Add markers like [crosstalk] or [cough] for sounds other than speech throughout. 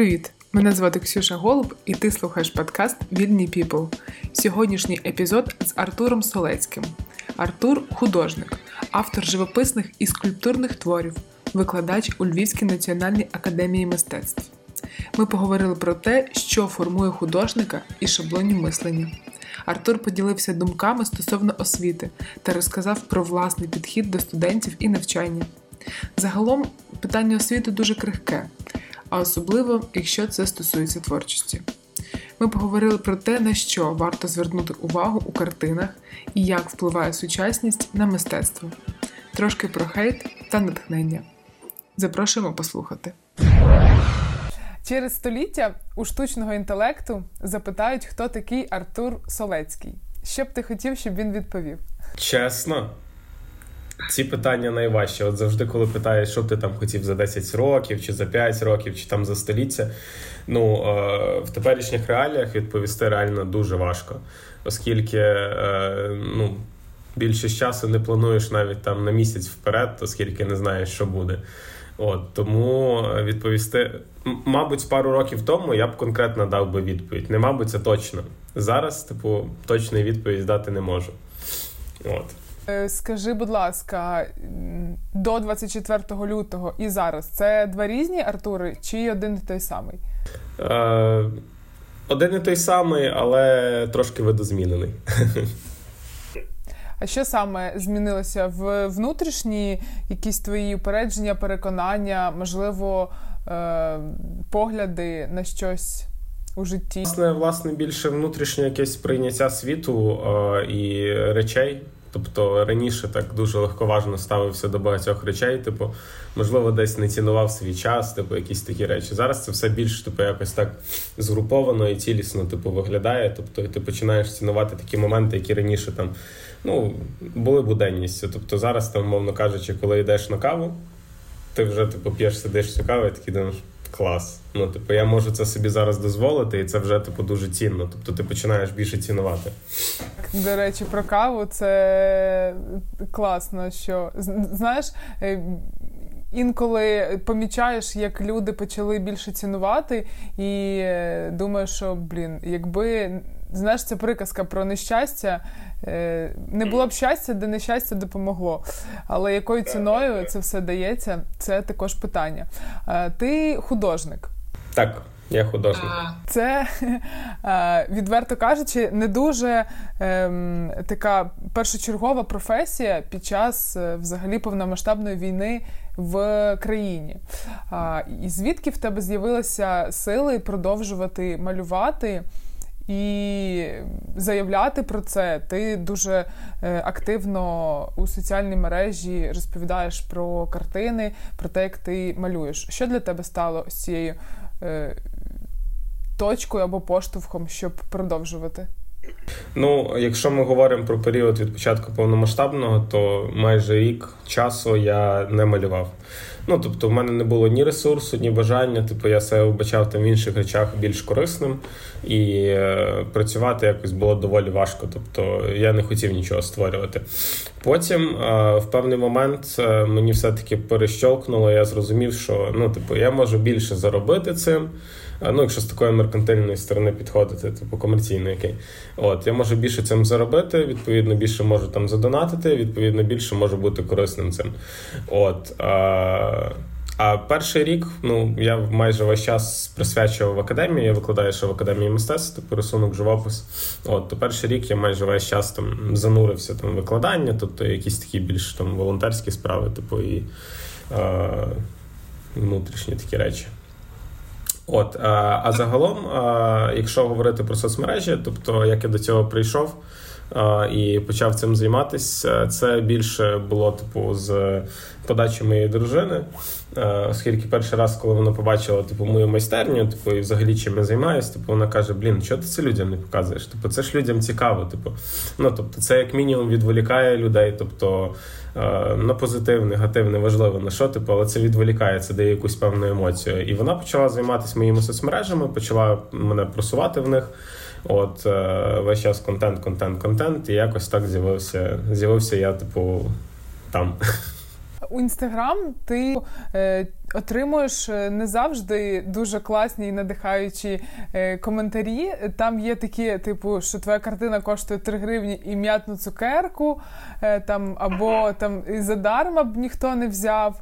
Привіт! Мене звати Ксюша Голуб, і ти слухаєш подкаст Вільні Піпл. Сьогоднішній епізод з Артуром Солецьким. Артур художник, автор живописних і скульптурних творів, викладач у Львівській національній академії мистецтв. Ми поговорили про те, що формує художника і шаблонів мислення. Артур поділився думками стосовно освіти та розказав про власний підхід до студентів і навчання. Загалом питання освіти дуже крихке, а особливо, якщо це стосується творчості. Ми поговорили про те, на що варто звернути увагу у картинах і як впливає сучасність на мистецтво, трошки про хейт та натхнення. Запрошуємо послухати. Через століття у штучного інтелекту запитають, хто такий Артур Солецький. Що б ти хотів, щоб він відповів? Чесно, ці питання найважчі. От завжди, коли питаєш, що ти там хотів за 10 років, чи за 5 років, чи там за століття. Ну е, в теперішніх реаліях відповісти реально дуже важко, оскільки е, ну, більшість часу не плануєш навіть там на місяць вперед, оскільки не знаєш, що буде. От тому відповісти, мабуть, пару років тому я б конкретно дав би відповідь. Не мабуть, це точно. Зараз, типу, точної відповідь дати не можу. От. Е, скажи, будь ласка, до 24 лютого і зараз це два різні Артури чи один і той самий? Е, Один і той самий, але трошки видозмінений. А що саме змінилося в внутрішні якісь твої упередження, переконання, можливо, е, погляди на щось у житті? Власне, власне, більше внутрішнє якесь прийняття світу е, і речей. Тобто раніше так дуже легковажно ставився до багатьох речей, типу, можливо, десь не цінував свій час, типу, якісь такі речі. Зараз це все більш типу, якось так згруповано і цілісно типу, виглядає. Тобто ти починаєш цінувати такі моменти, які раніше там ну, були буденністю. Тобто зараз, там, мовно кажучи, коли йдеш на каву, ти вже типу, п'єш, сидиш цю каву і такий думаєш, клас. Ну, типу, я можу це собі зараз дозволити, і це вже типу дуже цінно. Тобто ти починаєш більше цінувати. До речі, про каву це класно, що знаєш. Е, інколи помічаєш, як люди почали більше цінувати, і е, думаєш, що блін, якби знаєш, це приказка про нещастя. Е, не було б щастя, де нещастя допомогло. Але якою ціною це все дається, це також питання. Ти художник. Так. Я художник. Це, [laughs] відверто кажучи, не дуже ем, така першочергова професія під час е, взагалі повномасштабної війни в країні. А, І звідки в тебе з'явилися сили продовжувати малювати? І заявляти про це ти дуже е, активно у соціальній мережі розповідаєш про картини, про те, як ти малюєш. Що для тебе стало з цією е, точкою або поштовхом, щоб продовжувати? Ну, якщо ми говоримо про період від початку повномасштабного, то майже рік часу я не малював. Ну тобто, в мене не було ні ресурсу, ні бажання. Типу, я себе вбачав там в інших речах більш корисним, і е, працювати якось було доволі важко. Тобто я не хотів нічого створювати. Потім, е, в певний момент, е, мені все-таки перещолкнуло, я зрозумів, що ну, типу, я можу більше заробити цим. Ну, якщо з такої меркантильної сторони підходити, типу комерційної, окей. От, я можу більше цим заробити, відповідно, більше можу там задонатити, відповідно, більше можу бути корисним цим. От. А... А перший рік, ну я майже весь час присвячував в академії. Я викладаю ще в академії мистецтв, типу рисунок, живопис. От то перший рік я майже весь час там занурився там викладання, тобто якісь такі більш там волонтерські справи, типу і е, внутрішні такі речі. От, а, а загалом, якщо говорити про соцмережі, тобто як я до цього прийшов і почав цим займатися, це більше було типу з подачі моєї дружини, оскільки перший раз, коли вона побачила типу мою майстерню, типу, і взагалі чим я займаюся, типу вона каже: Блін, чого ти це людям не показуєш? Типу, це ж людям цікаво. Типу, ну тобто, це як мінімум відволікає людей, тобто. На позитив, негатив, неважливо на що, типу, але це відволікає, це дає якусь певну емоцію. І вона почала займатися моїми соцмережами, почала мене просувати в них. От весь час контент, контент, контент, і якось так з'явився. З'явився я, типу, там у інстаграм ти е, отримуєш е, не завжди дуже класні і надихаючі е, коментарі. Там є такі, типу, що твоя картина коштує 3 гривні і м'ятну цукерку, е, там або там і задарма б ніхто не взяв.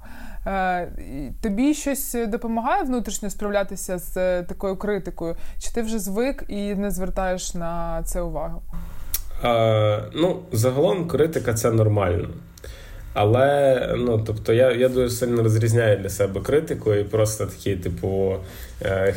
Тобі щось допомагає внутрішньо справлятися з такою критикою? Чи ти вже звик і не звертаєш на це увагу? Е, Ну, загалом критика це нормально. Але ну, тобто, я я дуже сильно розрізняю для себе критику і просто такі, типу,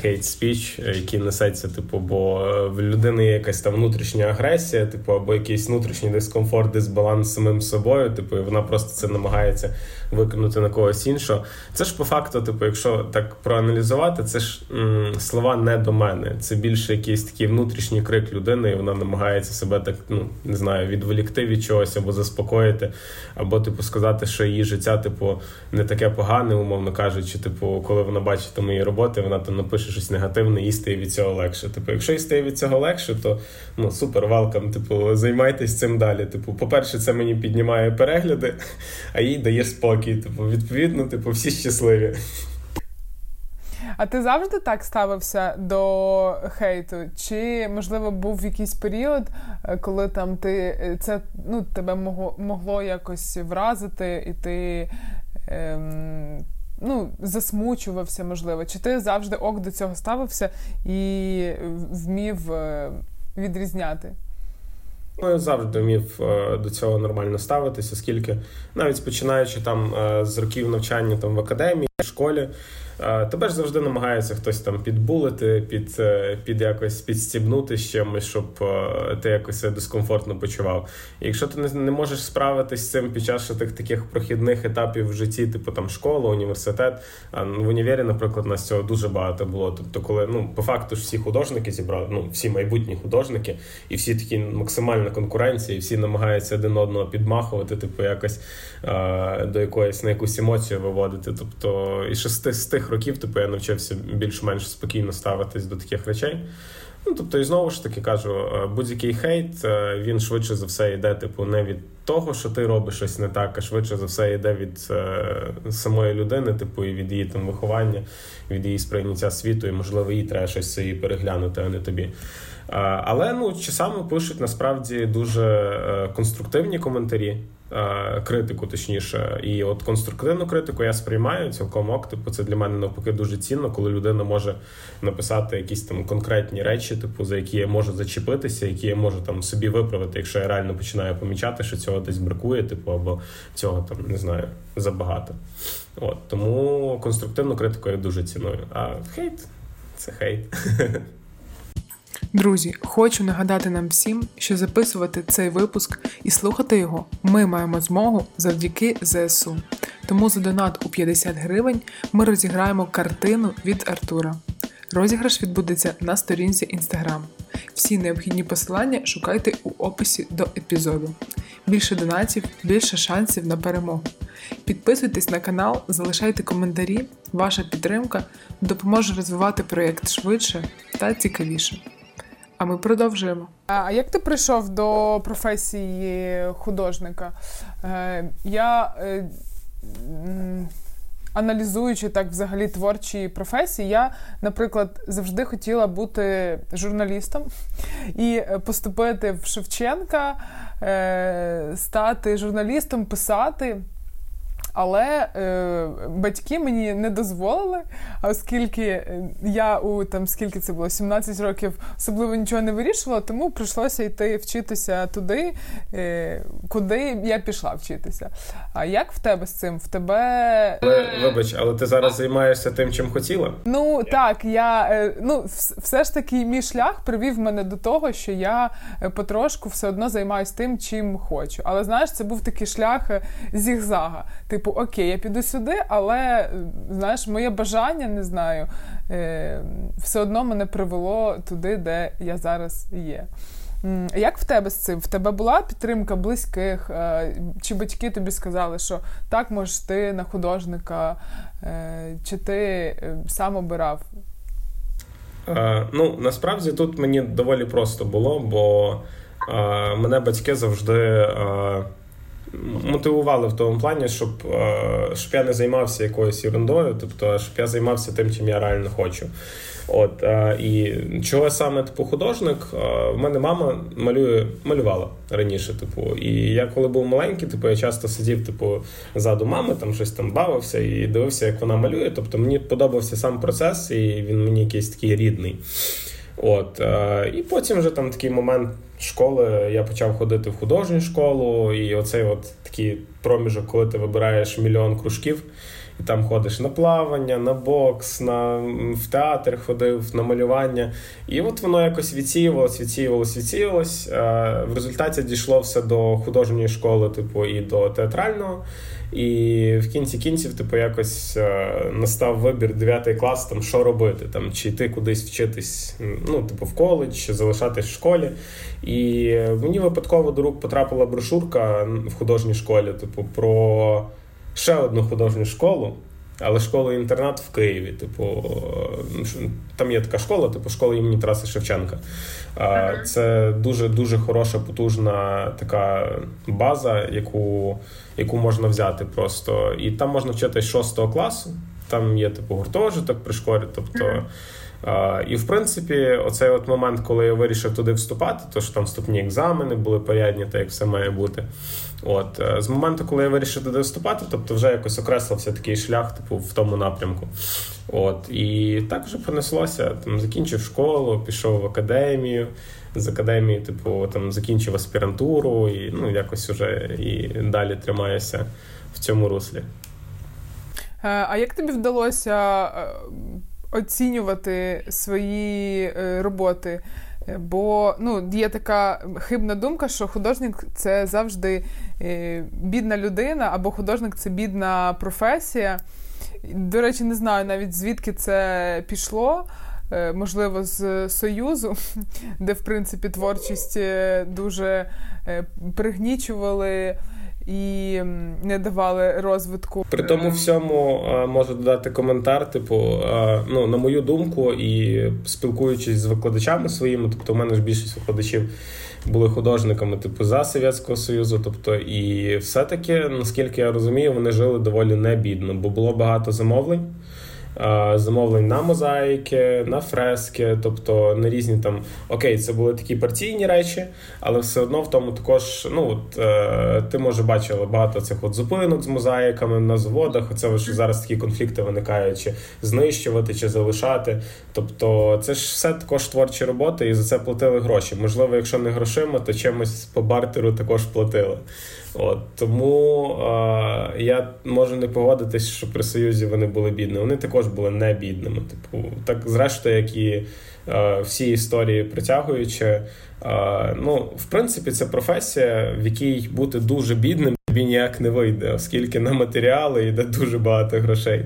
хейт спіч, який несеться, типу, бо в людини є якась там внутрішня агресія, типу, або якийсь внутрішній дискомфорт, дисбаланс самим собою, типу, і вона просто це намагається викинути на когось іншого. Це ж по факту, типу, якщо так проаналізувати, це ж м- слова не до мене. Це більше якийсь такий внутрішній крик людини, і вона намагається себе так, ну не знаю, відволікти від чогось або заспокоїти, або типу сказати, що її життя, типу, не таке погане, умовно кажучи, типу, коли вона бачить мої роботи, вона там напише щось негативне, їй стає від цього легше. Типу, якщо їй стає від цього легше, то ну супер велкам. Типу, займайтесь цим далі. Типу, по-перше, це мені піднімає перегляди, [laughs] а їй дає спокій. Типу, відповідно, типу, всі щасливі. А ти завжди так ставився до хейту? Чи можливо був якийсь період, е, коли там ти е, це ну тебе могло могло якось вразити, і ти ем, ну, засмучувався, можливо? Чи ти завжди ок до цього ставився і вмів е, відрізняти? Ну, я завжди вмів до цього нормально ставитися, оскільки навіть починаючи там з років навчання там в академії, в школі. Тебе ж завжди намагається хтось там підбулити, під е, під якось підстібнути з чимось, щоб е, ти якось себе дискомфортно почував. І якщо ти не, не можеш справитись з цим під час тих таких прохідних етапів в житті, типу там школа, університет, в універі, наприклад, нас цього дуже багато було. Тобто, коли ну по факту ж всі художники зібрали, ну всі майбутні художники, і всі такі максимальна конкуренція, і всі намагаються один одного підмахувати, типу, якось до якоїсь на якусь емоцію виводити. Тобто, і шести з тих років, типу, я навчився більш-менш спокійно ставитись до таких речей. Ну, тобто, і знову ж таки кажу, е, будь-який хейт, е, він швидше за все йде, типу, не від того, що ти робиш щось не так, а швидше за все йде від е, самої людини, типу, і від її там виховання, від її сприйняття світу, і, можливо, їй треба щось собі переглянути, а не тобі. Е, але ну, часами пишуть насправді дуже е, конструктивні коментарі. Е, критику, точніше, і от конструктивну критику я сприймаю цілком ок. Типу, це для мене навпаки дуже цінно, коли людина може написати якісь там конкретні речі, типу, за які я можу зачепитися, які я можу там собі виправити, якщо я реально починаю помічати, що цього десь бракує, типу, або цього там не знаю забагато. От тому конструктивну критику я дуже ціную. А хейт це хейт. [laughs] Друзі, хочу нагадати нам всім, що записувати цей випуск і слухати його ми маємо змогу завдяки ЗСУ. Тому за донат у 50 гривень ми розіграємо картину від Артура. Розіграш відбудеться на сторінці Instagram. Всі необхідні посилання шукайте у описі до епізоду. Більше донатів, більше шансів на перемогу. Підписуйтесь на канал, залишайте коментарі. Ваша підтримка допоможе розвивати проєкт швидше та цікавіше. А ми продовжуємо. А як ти прийшов до професії художника? Е, я е, аналізуючи так взагалі творчі професії, я, наприклад, завжди хотіла бути журналістом і поступити в Шевченка, е, стати журналістом, писати. Але е, батьки мені не дозволили, оскільки е, я у там скільки це було 17 років особливо нічого не вирішувала, тому прийшлося йти вчитися туди, е, куди я пішла вчитися. А як в тебе з цим? В тебе але, вибач, але ти зараз займаєшся тим, чим хотіла? Ну так, я е, ну все ж таки мій шлях привів мене до того, що я е, потрошку все одно займаюся тим, чим хочу. Але знаєш, це був такий шлях е, зігзага. Типу, типу, окей, я піду сюди, але знаєш, моє бажання не знаю, е, все одно мене привело туди, де я зараз є. Як в тебе з цим? В тебе була підтримка близьких? Е, чи батьки тобі сказали, що так можеш ти на художника, е, чи ти сам обирав? Ну, насправді тут мені доволі просто було, бо мене батьки завжди мотивували в тому плані, щоб е, щоб я не займався якоюсь ерундою, тобто щоб я займався тим, чим я реально хочу. От е, і чого саме типу художник? В мене мама малює малювала раніше. Типу, і я коли був маленький, типу я часто сидів, типу, ззаду мами, там щось там бавився і дивився, як вона малює. Тобто мені подобався сам процес, і він мені якийсь такий рідний. От, е, І потім вже там такий момент школи я почав ходити в художню школу, і оцей от такий проміжок, коли ти вибираєш мільйон кружків, і там ходиш на плавання, на бокс, на, в театр ходив, на малювання. І от воно якось відсіювалось, відсіювалось, відсіювалось. Е, в результаті дійшло все до художньої школи, типу, і до театрального. І в кінці кінців, типу, якось е, настав вибір 9 клас, там що робити, там чи йти кудись вчитись, ну, типу, в коледж, чи залишатись в школі. І мені випадково до рук потрапила брошурка в художній школі, типу, про ще одну художню школу. Але школа-інтернат в Києві. Типу, там є така школа, типу школа імені Тараса Шевченка. Це дуже дуже хороша, потужна така база, яку яку можна взяти просто. І там можна вчити з 6 класу. Там є типу гуртожиток при школі. тобто і в принципі, оцей от момент, коли я вирішив туди вступати, то що там вступні екзамени були порядні, так як все має бути. От е, з моменту, коли я вирішив туди вступати, тобто вже якось окреслився такий шлях, типу, в тому напрямку. От і так вже понеслося. Там закінчив школу, пішов в академію. З академії, типу, там закінчив аспірантуру, і ну якось уже і далі тримаюся в цьому руслі. Е, а як тобі вдалося е, оцінювати свої е, роботи. Бо ну, є така хибна думка, що художник це завжди е, бідна людина, або художник це бідна професія. До речі, не знаю навіть звідки це пішло. Е, можливо, з Союзу, [laughs] де в принципі творчість дуже пригнічували і не давали розвитку. При тому всьому можу додати коментар. Типу, ну на мою думку, і спілкуючись з викладачами своїми, тобто, у мене ж більшість викладачів були художниками, типу за Совєтського Союзу. Тобто, і все-таки, наскільки я розумію, вони жили доволі небідно, бо було багато замовлень замовлень на мозаїки, на фрески, тобто на різні там окей, це були такі партійні речі, але все одно в тому також ну от е, ти може бачила багато цих от зупинок з мозаїками на заводах. Оце що зараз такі конфлікти виникають, чи знищувати, чи залишати. Тобто, це ж все також творчі роботи, і за це платили гроші. Можливо, якщо не грошима, то чимось по бартеру також платили. От Тому е, я можу не погодитись, що при Союзі вони були бідними. Вони також були не бідними. Типу, так зрештою, як і е, всі історії притягуючи. Е, ну, в принципі, це професія, в якій бути дуже бідним тобі ніяк не вийде, оскільки на матеріали йде дуже багато грошей.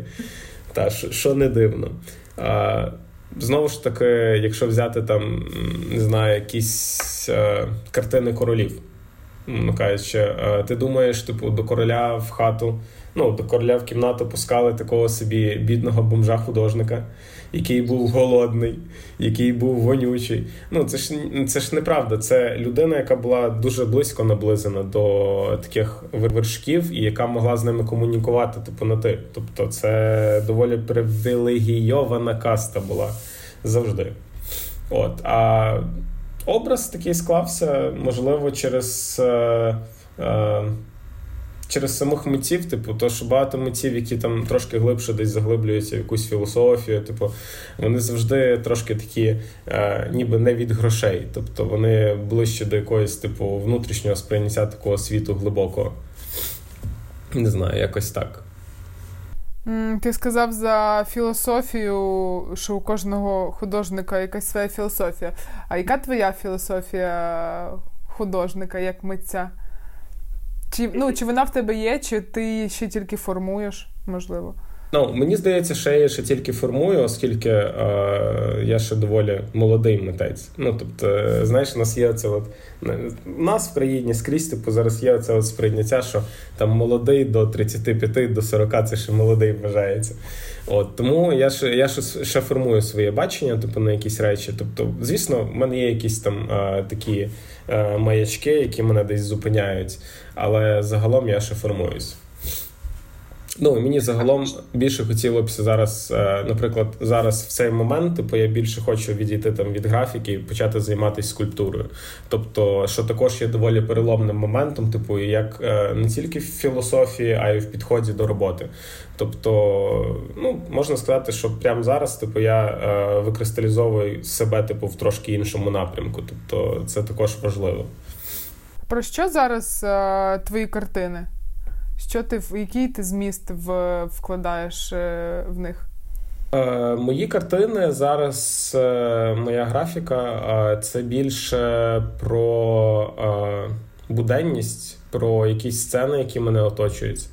Та що не дивно. Е, Знову ж таки, якщо взяти там, не знаю, якісь е, картини королів кажучи, ти думаєш, типу, до короля в хату, ну, до короля в кімнату пускали такого собі бідного бомжа-художника, який був голодний, який був вонючий. Ну, це ж це ж неправда. Це людина, яка була дуже близько наблизена до таких вершків і яка могла з ними комунікувати, типу, на ти. Тобто, це доволі привілегійована каста була завжди. От. А образ такий склався, можливо, через. Е, е, Через самих митців, типу, то що багато митців, які там трошки глибше десь заглиблюються в якусь філософію, типу, вони завжди трошки такі, е, ніби не від грошей. Тобто вони ближче до якоїсь, типу, внутрішнього сприйняття такого світу глибокого. Не знаю, якось так. Ти сказав за філософію, що у кожного художника якась своя філософія. А яка твоя філософія художника як митця? Чи ну, чи вона в тебе є, чи ти ще тільки формуєш, можливо? Ну, мені здається, що я ще тільки формую, оскільки е, я ще доволі молодий митець. Ну, тобто, знаєш, у нас є це от нас в країні скрізь типу зараз є це от сприйняття, що там молодий до 35, до 40 це ще молодий вважається. От Тому я ще я ще, ще формую своє бачення, типу, на якісь речі. Тобто, звісно, в мене є якісь там а, такі а, маячки, які мене десь зупиняють, але загалом я ще формуюсь. Ну мені загалом більше хотілося б зараз, е, наприклад, зараз в цей момент, типу, я більше хочу відійти там від графіки і почати займатися скульптурою. Тобто, що також є доволі переломним моментом, типу, як е, не тільки в філософії, а й в підході до роботи. Тобто, ну можна сказати, що прямо зараз, типу, я е, викристалізовую себе, типу, в трошки іншому напрямку. Тобто, це також важливо. Про що зараз твої картини? Що ти в який ти зміст в, вкладаєш е, в них? Е, Мої картини зараз, е, моя графіка, е, це більше про е, буденність, про якісь сцени, які мене оточують.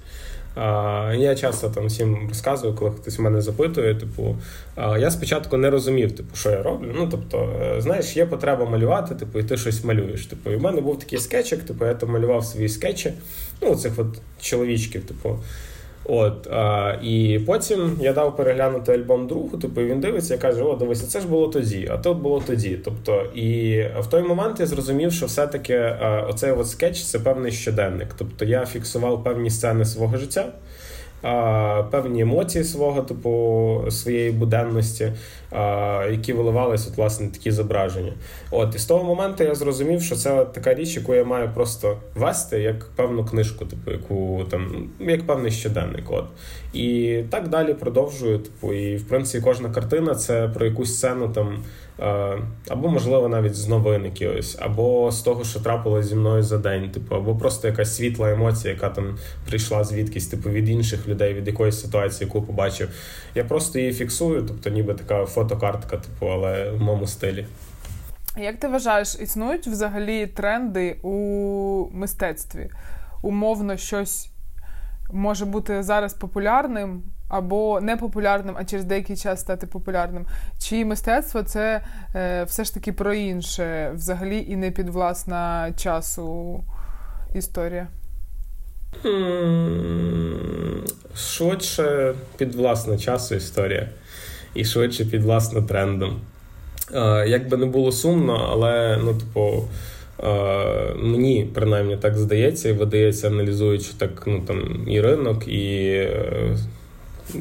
Я часто там всім розказую, коли хтось мене запитує. Типу, я спочатку не розумів, типу, що я роблю. Ну тобто, е, знаєш, є потреба малювати, типу, і ти щось малюєш. Типу, і в мене був такий скетчик, типу, я там малював свої скетчі, ну цих от чоловічків, типу. От, а, І потім я дав переглянути альбом другу, типу, він дивиться і каже: О, дивися, це ж було тоді, а тут було тоді. Тобто, і в той момент я зрозумів, що все-таки а, оцей от скетч це певний щоденник. Тобто я фіксував певні сцени свого життя певні емоції свого типу своєї буденності, які виливалися от, власне такі зображення. От і з того моменту я зрозумів, що це така річ, яку я маю просто вести як певну книжку, типу, яку там як певний щоденник. От і так далі продовжую. Типу, і в принципі кожна картина це про якусь сцену там. Або, можливо, навіть з новин якихось, або з того, що трапилось зі мною за день, типу, або просто якась світла емоція, яка там прийшла звідкись, типу, від інших людей, від якоїсь ситуації, яку побачив. Я просто її фіксую, тобто, ніби така фотокартка, типу, але в моєму стилі. Як ти вважаєш, існують взагалі тренди у мистецтві? Умовно, щось може бути зараз популярним, або непопулярним, а через деякий час стати популярним. Чи мистецтво це е, все ж таки про інше, взагалі і не підвласна часу історія? Швидше підвласна часу історія, і швидше підвласна трендом. Е, як би не було сумно, але ну, типу. Uh, мені принаймні так здається і видається, аналізуючи так ну там і ринок, і uh,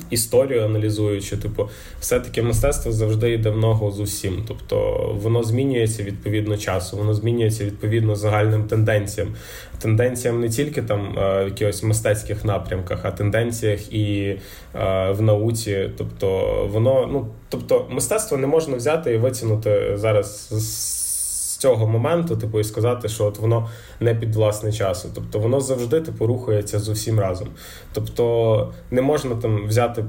історію аналізуючи, типу, все-таки мистецтво завжди йде в ногу з усім. Тобто воно змінюється відповідно часу, воно змінюється відповідно загальним тенденціям. Тенденціям не тільки там е, в якихось мистецьких напрямках, а тенденціях і е, в науці. Тобто, воно, ну тобто, мистецтво не можна взяти і витягнути зараз з цього моменту, типу, і сказати, що от воно не під власне часу. Тобто воно завжди типу рухається з усім разом. Тобто не можна там взяти.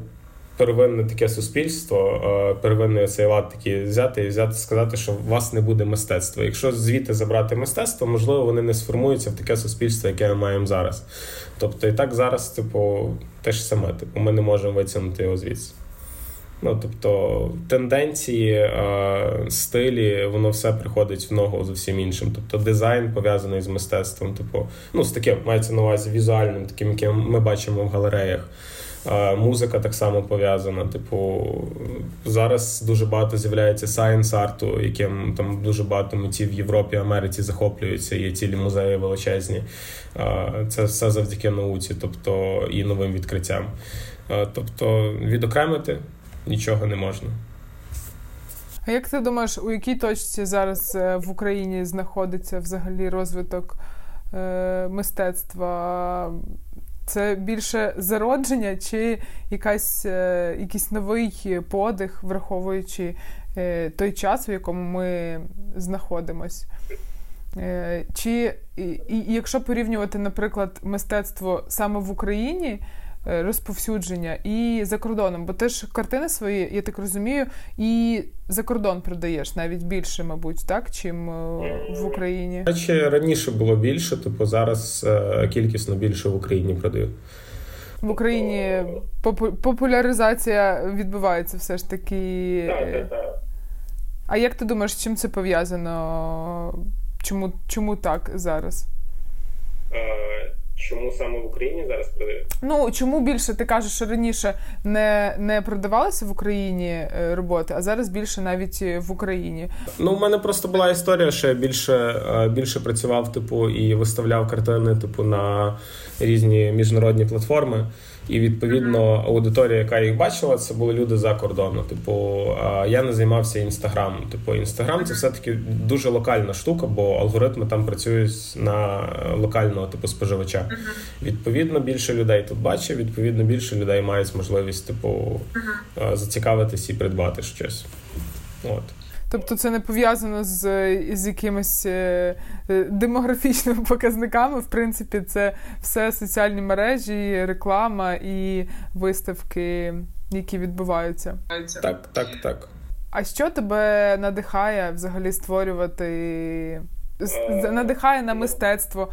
Первинне таке суспільство, е, первинний цей лад такий взяти і взяти, сказати, що у вас не буде мистецтва. Якщо звідти забрати мистецтво, можливо, вони не сформуються в таке суспільство, яке ми маємо зараз. Тобто, і так зараз, типу, те ж саме, типу, ми не можемо витягнути його звідси. Ну, тобто тенденції, е, стилі, воно все приходить в ногу з усім іншим. Тобто дизайн пов'язаний з мистецтвом, типу, ну, з таким мається на увазі візуальним, таким, яким ми бачимо в галереях. Е, музика так само пов'язана. Типу, зараз дуже багато з'являється science арту, яким там дуже багато митців в Європі, Америці захоплюються, є цілі музеї величезні. Е, це все завдяки науці, тобто і новим відкриттям. Тобто відокремити нічого не можна. А як ти думаєш, у якій точці зараз е, в Україні знаходиться взагалі розвиток е, мистецтва? Це більше зародження чи якась, е, якийсь новий подих, враховуючи е, той час, в якому ми знаходимось? Е, чи і, і якщо порівнювати, наприклад, мистецтво саме в Україні? Е, розповсюдження і за кордоном, бо ти ж картини свої, я так розумію, і за кордон продаєш навіть більше, мабуть, так, чим е, в Україні. Наче раніше було більше, типу зараз е, кількісно більше в Україні продаю. в Україні популяризація відбувається все ж таки. Так, так, так. А як ти думаєш, з чим це пов'язано? Чому чому так зараз? Е, Чому саме в Україні зараз продають? Ну чому більше ти кажеш, що раніше не не продавалися в Україні е, роботи, а зараз більше навіть в Україні? Ну, у мене просто була історія, що я більше е, більше працював, типу, і виставляв картини, типу, на різні міжнародні платформи. І відповідно аудиторія, яка їх бачила, це були люди за кордону. Типу, я не займався інстаграмом. Типу, інстаграм це все таки дуже локальна штука, бо алгоритми там працюють на локального типу споживача. Відповідно, більше людей тут бачить, відповідно, більше людей мають можливість типу зацікавитись і придбати щось. От. Тобто це не пов'язано з з якимись е, е, демографічними [laughs] показниками. В принципі, це все соціальні мережі, реклама і виставки, які відбуваються. Так, так, так. А що тебе надихає взагалі створювати? Е, надихає на мистецтво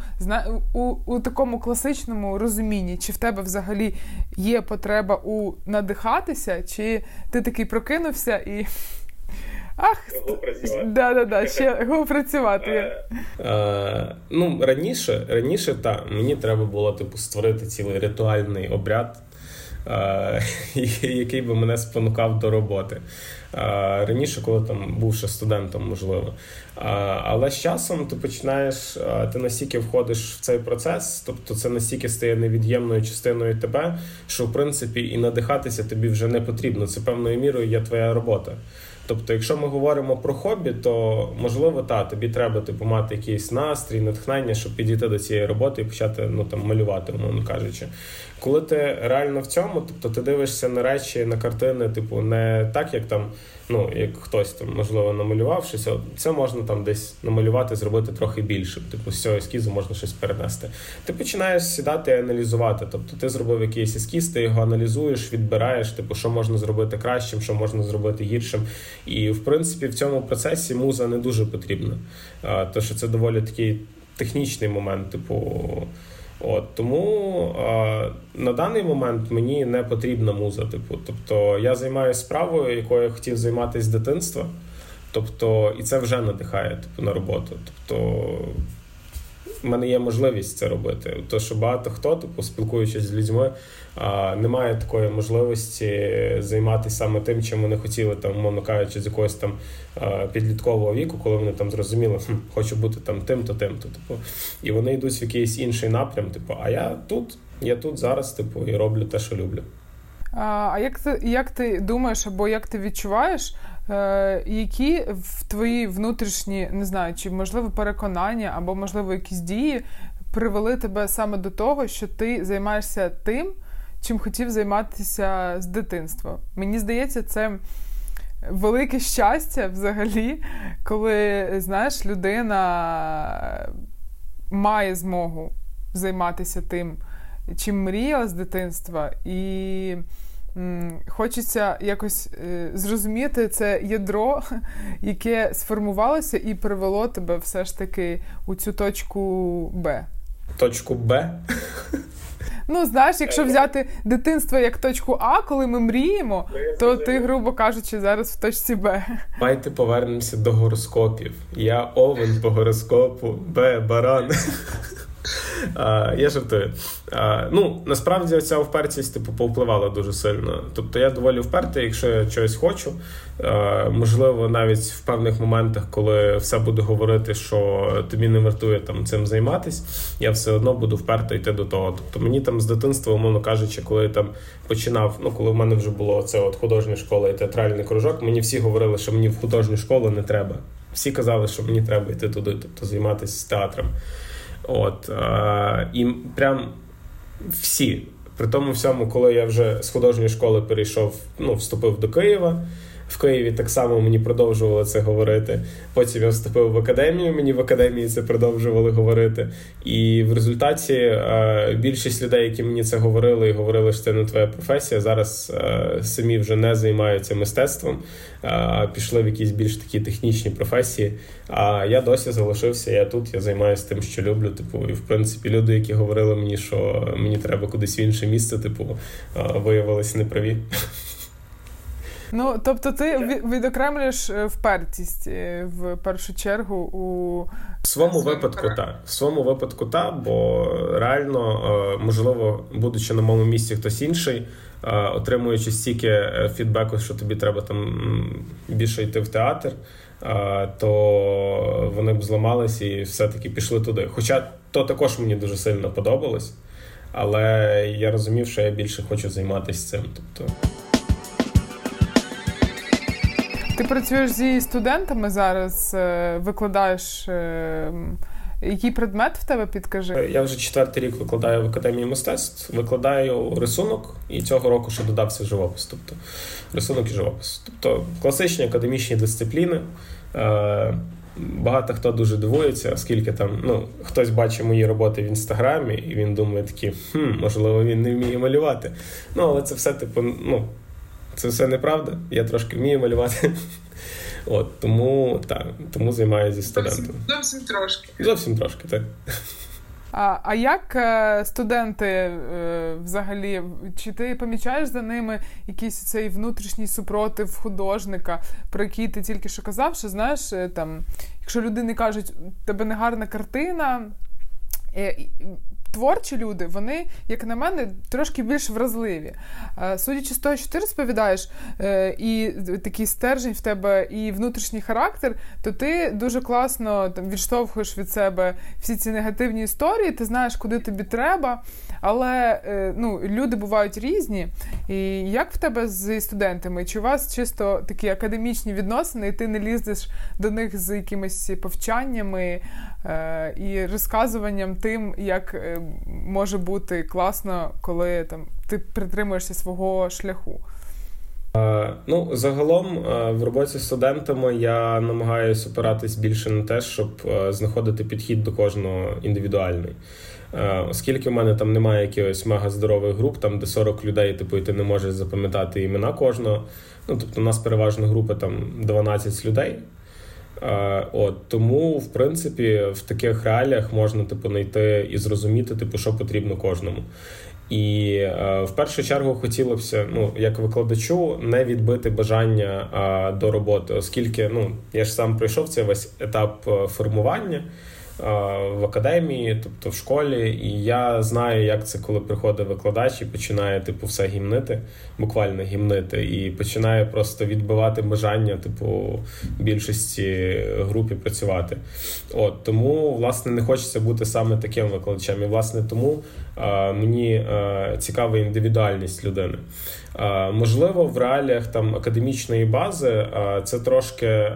у, у такому класичному розумінні, чи в тебе взагалі є потреба у надихатися, чи ти такий прокинувся і [laughs] Ах, Да, да, да, ще го працювати. Е, е, ну, раніше, раніше, так, мені треба було типу створити цілий ритуальний обряд, е, [laughs] який би мене спонукав до роботи. Е, раніше, коли там був ще студентом, можливо. Е, але з часом ти починаєш, е, ти настільки входиш в цей процес, тобто це настільки стає невід'ємною частиною тебе, що в принципі і надихатися тобі вже не потрібно. Це певною мірою є твоя робота. Тобто, якщо ми говоримо про хобі, то можливо та тобі треба типу мати якийсь настрій, натхнення, щоб підійти до цієї роботи і почати ну там малювати, умовно кажучи. Коли ти реально в цьому, тобто ти дивишся на речі, на картини, типу, не так, як там ну, як хтось там, можливо, намалював щось, це можна там десь намалювати, зробити трохи більше. Типу, з цього ескізу можна щось перенести. Ти починаєш сідати і аналізувати. Тобто ти зробив якийсь ескіз, ти його аналізуєш, відбираєш, типу, що можна зробити кращим, що можна зробити гіршим. І в принципі в цьому процесі муза не дуже потрібна. Тому що це доволі такий технічний момент, типу. От Тому е, на даний момент мені не потрібна муза. Типу, тобто я займаюся справою, якою я хотів займатися з дитинства. Тобто, і це вже надихає типу, на роботу. Тобто мене є можливість це робити. То, що багато хто, типу, спілкуючись з людьми, а, немає такої можливості займатися саме тим, чим вони хотіли, там, умовно кажучи, з якогось там підліткового віку, коли вони там зрозуміли, хм, хочу бути там тим-то, тим-то. Типу, і вони йдуть в якийсь інший напрям. Типу, а я тут, я тут зараз, типу, і роблю те, що люблю. А як ти як ти думаєш, або як ти відчуваєш, е, які в твої внутрішні, не знаю, чи можливо переконання, або можливо якісь дії привели тебе саме до того, що ти займаєшся тим, чим хотів займатися з дитинства? Мені здається, це. Велике щастя взагалі, коли знаєш, людина має змогу займатися тим, чим мріяла з дитинства, і хочеться якось е, зрозуміти це ядро, [laughs] яке сформувалося і привело тебе все ж таки у цю точку Б. Точку Б? Ну, знаєш, якщо взяти дитинство як точку А, коли ми мріємо, ну, то ти, грубо кажучи, зараз в точці Б. Давайте повернемося до гороскопів. Я овен по гороскопу, Б, баран. Я жартую. Ну, насправді ця впертість типу повпливала дуже сильно. Тобто я доволі впертий, якщо я чогось хочу. Можливо, навіть в певних моментах, коли все буде говорити, що тобі не вартує там цим займатися, я все одно буду вперто йти до того. Тобто мені там з дитинства, умовно кажучи, коли я там починав, ну коли в мене вже було це от художня школа і театральний кружок, мені всі говорили, що мені в художню школу не треба. Всі казали, що мені треба йти туди, тобто займатися театром. От, а, І прям всі. При тому всьому, коли я вже з художньої школи перейшов, ну, вступив до Києва, В Києві так само мені продовжували це говорити. Потім я вступив в академію, мені в академії це продовжували говорити. І в результаті е, більшість людей, які мені це говорили, і говорили, що це не твоя професія, зараз е, самі вже не займаються мистецтвом, а пішли в якісь більш такі технічні професії. А я досі залишився. Я тут, я займаюся тим, що люблю. Типу, і в принципі, люди, які говорили мені, що мені треба кудись в інше місце, типу, виявилися неправі. Ну, тобто, ти відокремлюєш е, впертість е, в першу чергу у в своєму випадку, так. В своєму випадку, так, бо реально, е, можливо, будучи на моєму місці хтось інший, отримуючи стільки фідбеку, що тобі треба там більше йти в театр, то вони б зламались і все-таки пішли туди. Хоча то також мені дуже сильно подобалось, але я розумів, що я більше хочу займатися цим. Тобто. Ти працюєш зі студентами зараз, е, викладаєш. Е, який предмет в тебе підкажи? Я вже четвертий рік викладаю в академії мистецтв, викладаю рисунок, і цього року ще додався живопис. Тобто рисунок і живопис. Тобто класичні академічні дисципліни. Е, багато хто дуже дивується, оскільки там ну, хтось бачить мої роботи в інстаграмі, і він думає, такі, хм, можливо, він не вміє малювати. Ну, але це все, типу, ну, це все неправда. Я трошки вмію малювати. [laughs] От, Тому так, тому займаюся зі студентами. Зовсім, зовсім трошки. Зовсім трошки, так. А а як е, студенти е, взагалі, чи ти помічаєш за ними якийсь цей внутрішній супротив художника, про який ти тільки що казав, що знаєш, е, там, якщо людини кажуть, тебе не гарна картина, творчі люди, вони, як на мене, трошки більш вразливі. Е, судячи з того, що ти розповідаєш, е, і такий стержень в тебе, і внутрішній характер, то ти дуже класно там відштовхуєш від себе всі ці негативні історії, ти знаєш, куди тобі треба. Але е, ну, люди бувають різні. І як в тебе з студентами? Чи у вас чисто такі академічні відносини, і ти не лізеш до них з якимись повчаннями е, і розказуванням тим, як е, може бути класно, коли там ти притримуєшся свого шляху? Ну, загалом в роботі з студентами я намагаюся опиратись більше на те, щоб знаходити підхід до кожного індивідуальний. Е, оскільки в мене там немає якихось мега здорових груп, там де 40 людей, типу, і ти не можеш запам'ятати імена кожного. Ну, тобто, у нас переважно група там 12 людей. Е, от Тому, в принципі, в таких реаліях можна типу, знайти і зрозуміти, типу, що потрібно кожному. І е, в першу чергу хотілося ну, як викладачу, не відбити бажання до роботи, оскільки ну, я ж сам пройшов цей весь етап формування в академії, тобто в школі, і я знаю, як це, коли приходить викладач і починає типу все гімнити, буквально гімнити, і починає просто відбивати бажання, типу, більшості групі працювати. От тому, власне, не хочеться бути саме таким викладачем. І власне тому а, мені а, цікава індивідуальність людини. А, можливо, в реаліях там академічної бази це трошки.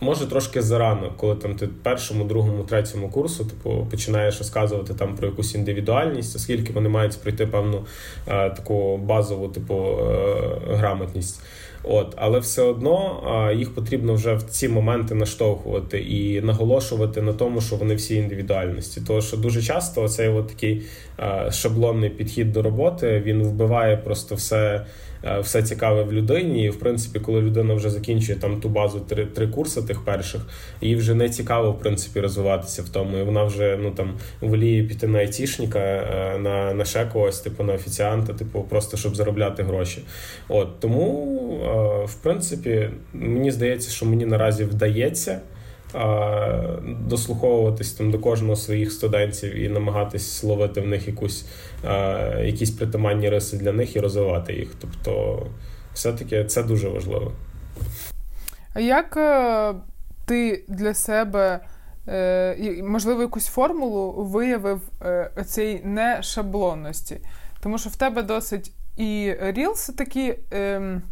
Може трошки зарано, коли там ти першому, другому, третьому курсу типу починаєш розказувати там про якусь індивідуальність, оскільки вони мають пройти певну е, таку базову типу е, грамотність. От, але все одно їх потрібно вже в ці моменти наштовхувати і наголошувати на тому, що вони всі індивідуальності. Тому що дуже часто цей от такий шаблонний підхід до роботи він вбиває просто все. Все цікаве в людині. І в принципі, коли людина вже закінчує там ту базу три три курси тих перших, їй вже не цікаво в принципі розвиватися в тому. І вона вже ну там воліє піти на айтішника, е, на на ще когось, типу на офіціанта, типу, просто щоб заробляти гроші. От тому, в принципі, мені здається, що мені наразі вдається дослуховуватись там до кожного своїх студентів і намагатись ловити в них якусь якісь притаманні риси для них і розвивати їх. Тобто, все-таки це дуже важливо. А як е, ти для себе, е, можливо, якусь формулу виявив е, цієї нешаблонності? Тому що в тебе досить і рілси такі. Ем,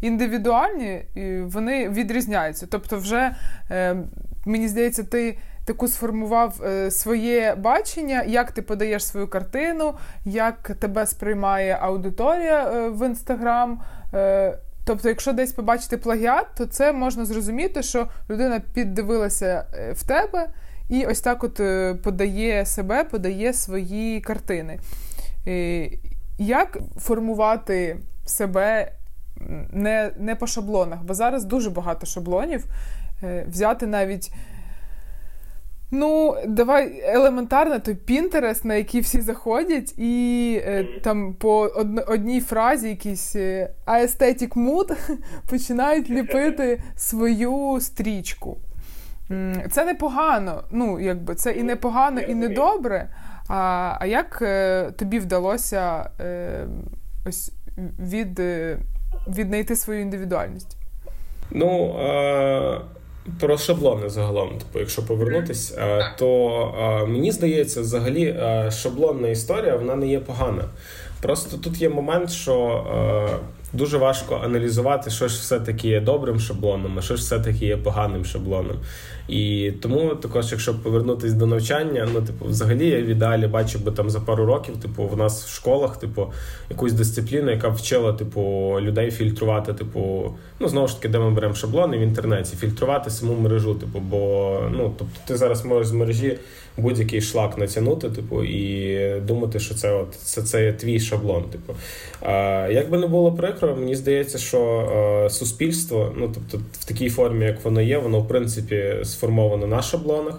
індивідуальні, вони відрізняються. Тобто, вже е, мені здається, ти таку сформував е, своє бачення, як ти подаєш свою картину, як тебе сприймає аудиторія е, в інстаграм. Тобто, якщо десь побачити плагіат, то це можна зрозуміти, що людина піддивилася в тебе і ось так от подає себе, подає свої картини. Як формувати себе не не по шаблонах? Бо зараз дуже багато шаблонів. Взяти навіть Ну, давай елементарно, той Пінтерест, на який всі заходять, і е, там по од, одній фразі якийсь е, aesthetic mood [laughs] починають ліпити свою стрічку. Це непогано. Ну, якби це і непогано, і не добре. А а як е, тобі вдалося е, ось від, е, віднайти свою індивідуальність? Ну. Е... Про шаблони загалом, типу, якщо повернутись, е, то е, мені здається, взагалі е, шаблонна історія вона не є погана. Просто тут є момент, що дуже важко аналізувати, що ж все-таки є добрим шаблоном, а що ж все-таки є поганим шаблоном. І тому також, якщо повернутися до навчання, ну типу, взагалі я в ідеалі бачив би там за пару років, типу, в нас в школах, типу, якусь дисципліну, яка вчила, типу, людей фільтрувати, типу, ну знову ж таки, де ми беремо шаблони в інтернеті, фільтрувати саму мережу, типу, бо ну, тобто, ти зараз можеш з мережі будь-який шлак натягнути, типу, і думати, що це от це, це твій шаблон. Типу. А, Як би не було прикро, мені здається, що а, суспільство, ну тобто в такій формі, як воно є, воно в принципі сформовано на шаблонах,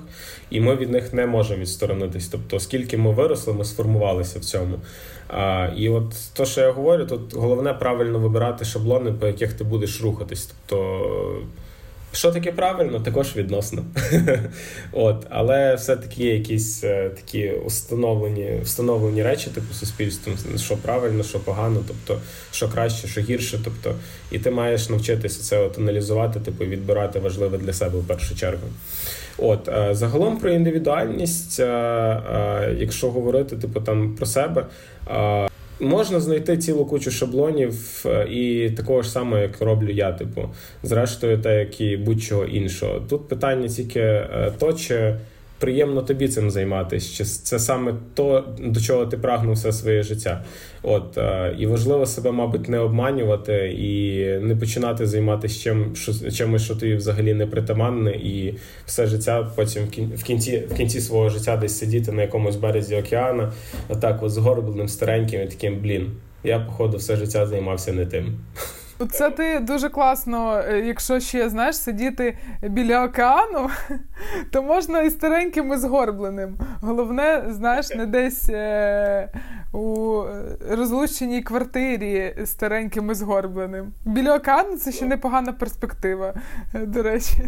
і ми від них не можемо відсторонитись. Тобто, оскільки ми виросли, ми сформувалися в цьому. А, І от то, що я говорю, тут головне правильно вибирати шаблони, по яких ти будеш рухатись. Тобто. Що таке правильно, також відносно. [laughs] От, Але все-таки є якісь е, такі установлені встановлені речі, типу суспільством, що правильно, що погано, тобто що краще, що гірше. Тобто, І ти маєш навчитися це от аналізувати, типу, відбирати важливе для себе в першу чергу. От, е, Загалом про індивідуальність, е, якщо говорити типу, там, про себе. Можна знайти цілу кучу шаблонів е, і такого ж самого, як роблю я, типу, зрештою, те, як і будь-чого іншого. Тут питання тільки е, то, чи приємно тобі цим займатися, чи це саме то, до чого ти прагнув все своє життя. От е, І важливо себе, мабуть, не обманювати і не починати займатися чим, що, чимось, що тобі взагалі не притаманне, і все життя потім в кінці в кінці свого життя десь сидіти на якомусь березі океану, отак от згорбленим, стареньким і таким блін. Я, походу, все життя займався не тим. Це ти дуже класно, е, якщо ще знаєш, сидіти біля океану, [laughs] то можна і стареньким і згорбленим. Головне, знаєш, не десь е, у розлученій квартирі стареньким і згорбленим. Біля океану це ще непогана перспектива, е, до речі.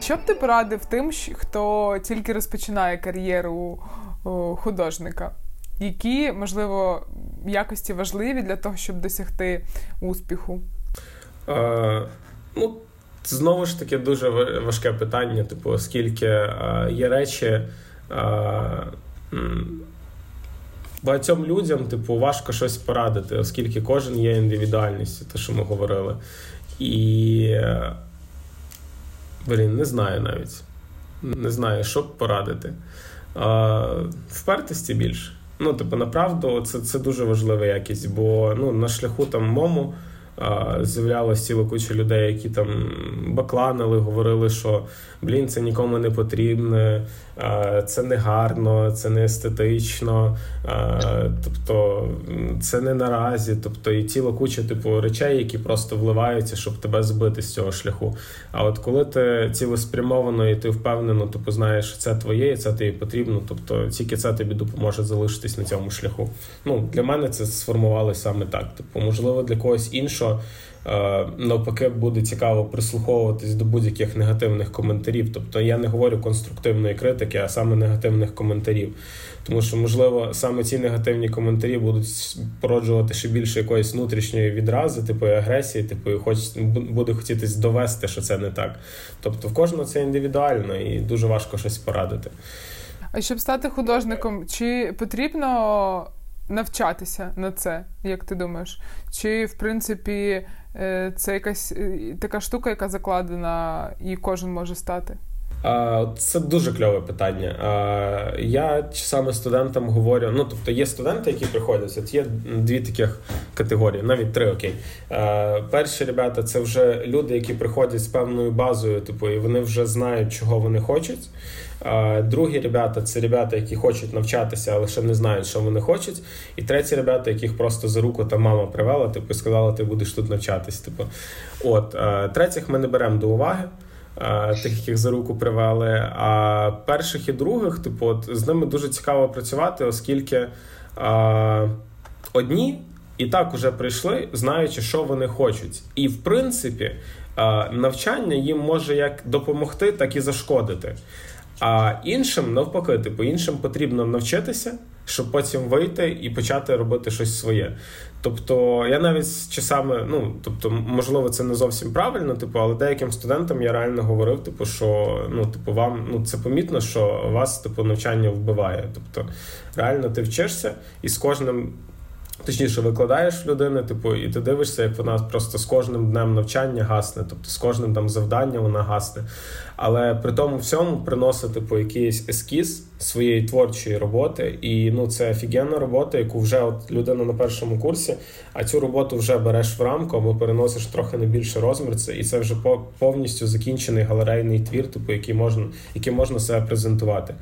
Що б ти порадив тим, хто тільки розпочинає кар'єру художника? Які, можливо, якості важливі для того, щоб досягти успіху? Е, ну, Знову ж таки, дуже важке питання, типу, оскільки е, є речі. Е, Багатьом людям, типу, важко щось порадити, оскільки кожен є індивідуальністю, те, що ми говорили. І. Е, блін, не знаю навіть. Не знаю, що б порадити. А, Впертості більше. Ну, типу, направду, це це дуже важлива якість, бо ну, на шляху там мому з'являлася ціла куча людей, які там бакланили, говорили, що блін, це нікому не потрібне, це не гарно, це не естетично, тобто це не наразі. Тобто і ціла куча типу речей, які просто вливаються, щоб тебе збити з цього шляху. А от коли ти цілеспрямовано і ти впевнено, типу знаєш, що це твоє, і це тобі потрібно, тобто тільки це тобі допоможе залишитись на цьому шляху. Ну для мене це сформувалося саме так. Типу, можливо, для когось іншого. Е, навпаки, буде цікаво прислуховуватись до будь-яких негативних коментарів. Тобто я не говорю конструктивної критики, а саме негативних коментарів. Тому що, можливо, саме ці негативні коментарі будуть породжувати ще більше якоїсь внутрішньої відрази, типу агресії, типу, хоч буде хотітись довести, що це не так. Тобто, в кожного це індивідуально і дуже важко щось порадити. А щоб стати художником, чи потрібно навчатися на це, як ти думаєш? Чи в принципі е, це якась е, така штука, яка закладена, і кожен може стати? Це дуже кльове питання. Я саме студентам говорю: ну тобто є студенти, які приходять. От є дві таких категорії, навіть три окей. Перші ребята це вже люди, які приходять з певною базою, типу, і вони вже знають, чого вони хочуть. Другі ребята це ребята, які хочуть навчатися, але ще не знають, що вони хочуть. І треті ребята, яких просто за руку там мама привела, типу, і сказала, ти будеш тут навчатись. Типу, от третіх ми не беремо до уваги. Тих, яких за руку привели. А перших і других, типу, от, з ними дуже цікаво працювати, оскільки а, одні і так уже прийшли, знаючи, що вони хочуть. І в принципі, навчання їм може як допомогти, так і зашкодити. А іншим, навпаки, типу, іншим потрібно навчитися, щоб потім вийти і почати робити щось своє. Тобто, я навіть часами, ну тобто, можливо, це не зовсім правильно, типу, але деяким студентам я реально говорив, типу, що ну, типу, вам ну це помітно, що вас типу навчання вбиває. Тобто, реально ти вчишся і з кожним Точніше, викладаєш в людини, типу, і ти дивишся, як вона просто з кожним днем навчання гасне, тобто з кожним там завданням вона гасне. Але при тому всьому приносить типу, якийсь ескіз своєї творчої роботи. І ну, це офігенна робота, яку вже от людина на першому курсі, а цю роботу вже береш в рамку або переносиш трохи на більший розмір. Це і це вже повністю закінчений галерейний твір, типу, який можна, який можна себе презентувати.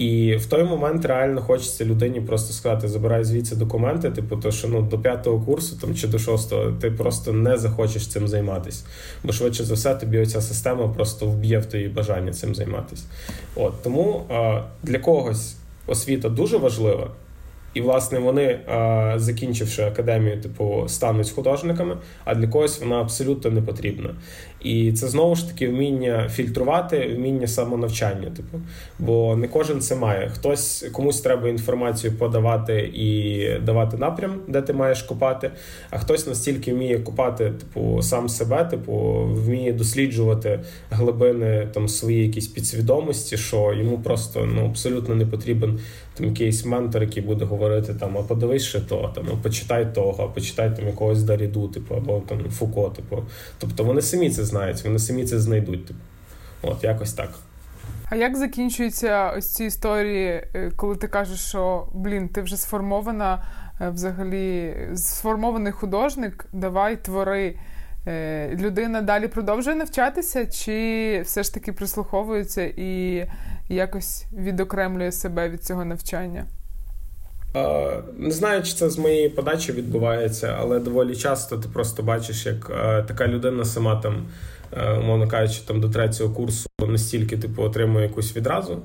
І в той момент реально хочеться людині просто сказати: забирай звідси документи, типу, то що ну до п'ятого курсу там чи до шостого ти просто не захочеш цим займатися. Бо швидше за все, тобі оця система просто вб'є в твої бажання цим займатися. От тому а, для когось освіта дуже важлива. І, власне, вони, закінчивши академію, типу, стануть художниками, а для когось вона абсолютно не потрібна. І це знову ж таки вміння фільтрувати, вміння самонавчання. Типу, бо не кожен це має. Хтось комусь треба інформацію подавати і давати напрям, де ти маєш копати, а хтось настільки вміє копати, типу, сам себе, типу, вміє досліджувати глибини там свої якісь підсвідомості, що йому просто ну абсолютно не потрібен там якийсь ментор, який буде говорити там, а подивись ще то, там, а почитай того, а почитай там якогось Даріду, типу, або там Фуко, типу. Тобто вони самі це знають, вони самі це знайдуть. Типу. От, якось так. А як закінчуються ось ці історії, е, коли ти кажеш, що блін, ти вже сформована е, взагалі сформований художник, давай твори. Е, людина далі продовжує навчатися, чи все ж таки прислуховується і якось відокремлює себе від цього навчання? Не знаю, чи це з моєї подачі відбувається, але доволі часто ти просто бачиш, як така людина сама там, е, умовно кажучи, там до третього курсу настільки типу отримує якусь відразу.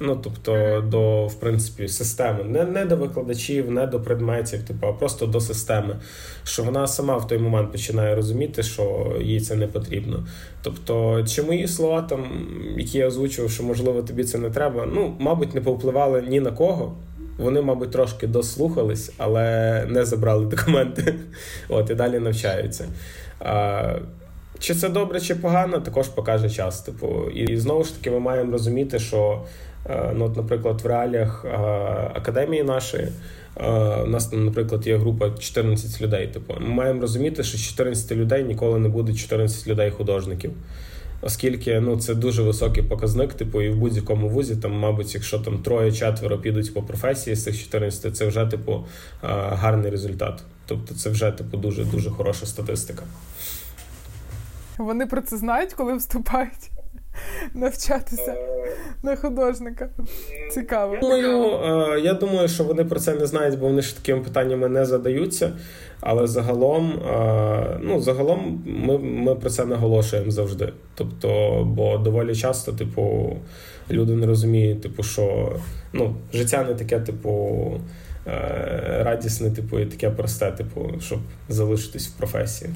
Ну, тобто, до в принципі системи, не не до викладачів, не до предметів, типу, а просто до системи. Що вона сама в той момент починає розуміти, що їй це не потрібно. Тобто, чи мої слова, там, які я озвучував, що можливо тобі це не треба, ну, мабуть, не повпливали ні на кого. Вони, мабуть, трошки дослухались, але не забрали документи. [laughs] От і далі навчаються. А, Чи це добре, чи погано, також покаже час. Типу, і знову ж таки, ми маємо розуміти, що Е, ну, от, Наприклад, в реаліях е, академії нашої е, у нас, наприклад, є група 14 людей. Типу, Ми маємо розуміти, що 14 людей ніколи не буде 14 людей-художників. Оскільки ну, це дуже високий показник, типу, і в будь-якому вузі, там, мабуть, якщо там троє-четверо підуть по професії з цих 14, це вже типу гарний результат. Тобто це вже типу дуже дуже хороша статистика. Вони про це знають, коли вступають [laughs] навчатися на художника. Цікаво. Думаю, е, я думаю, що вони про це не знають, бо вони ж такими питаннями не задаються. Але загалом, е, ну загалом, ми ми про це наголошуємо завжди. Тобто, бо доволі часто, типу, люди не розуміють, типу, що ну, життя не таке, типу. Е, радісне, типу, і таке просте, типу, щоб залишитись в професії.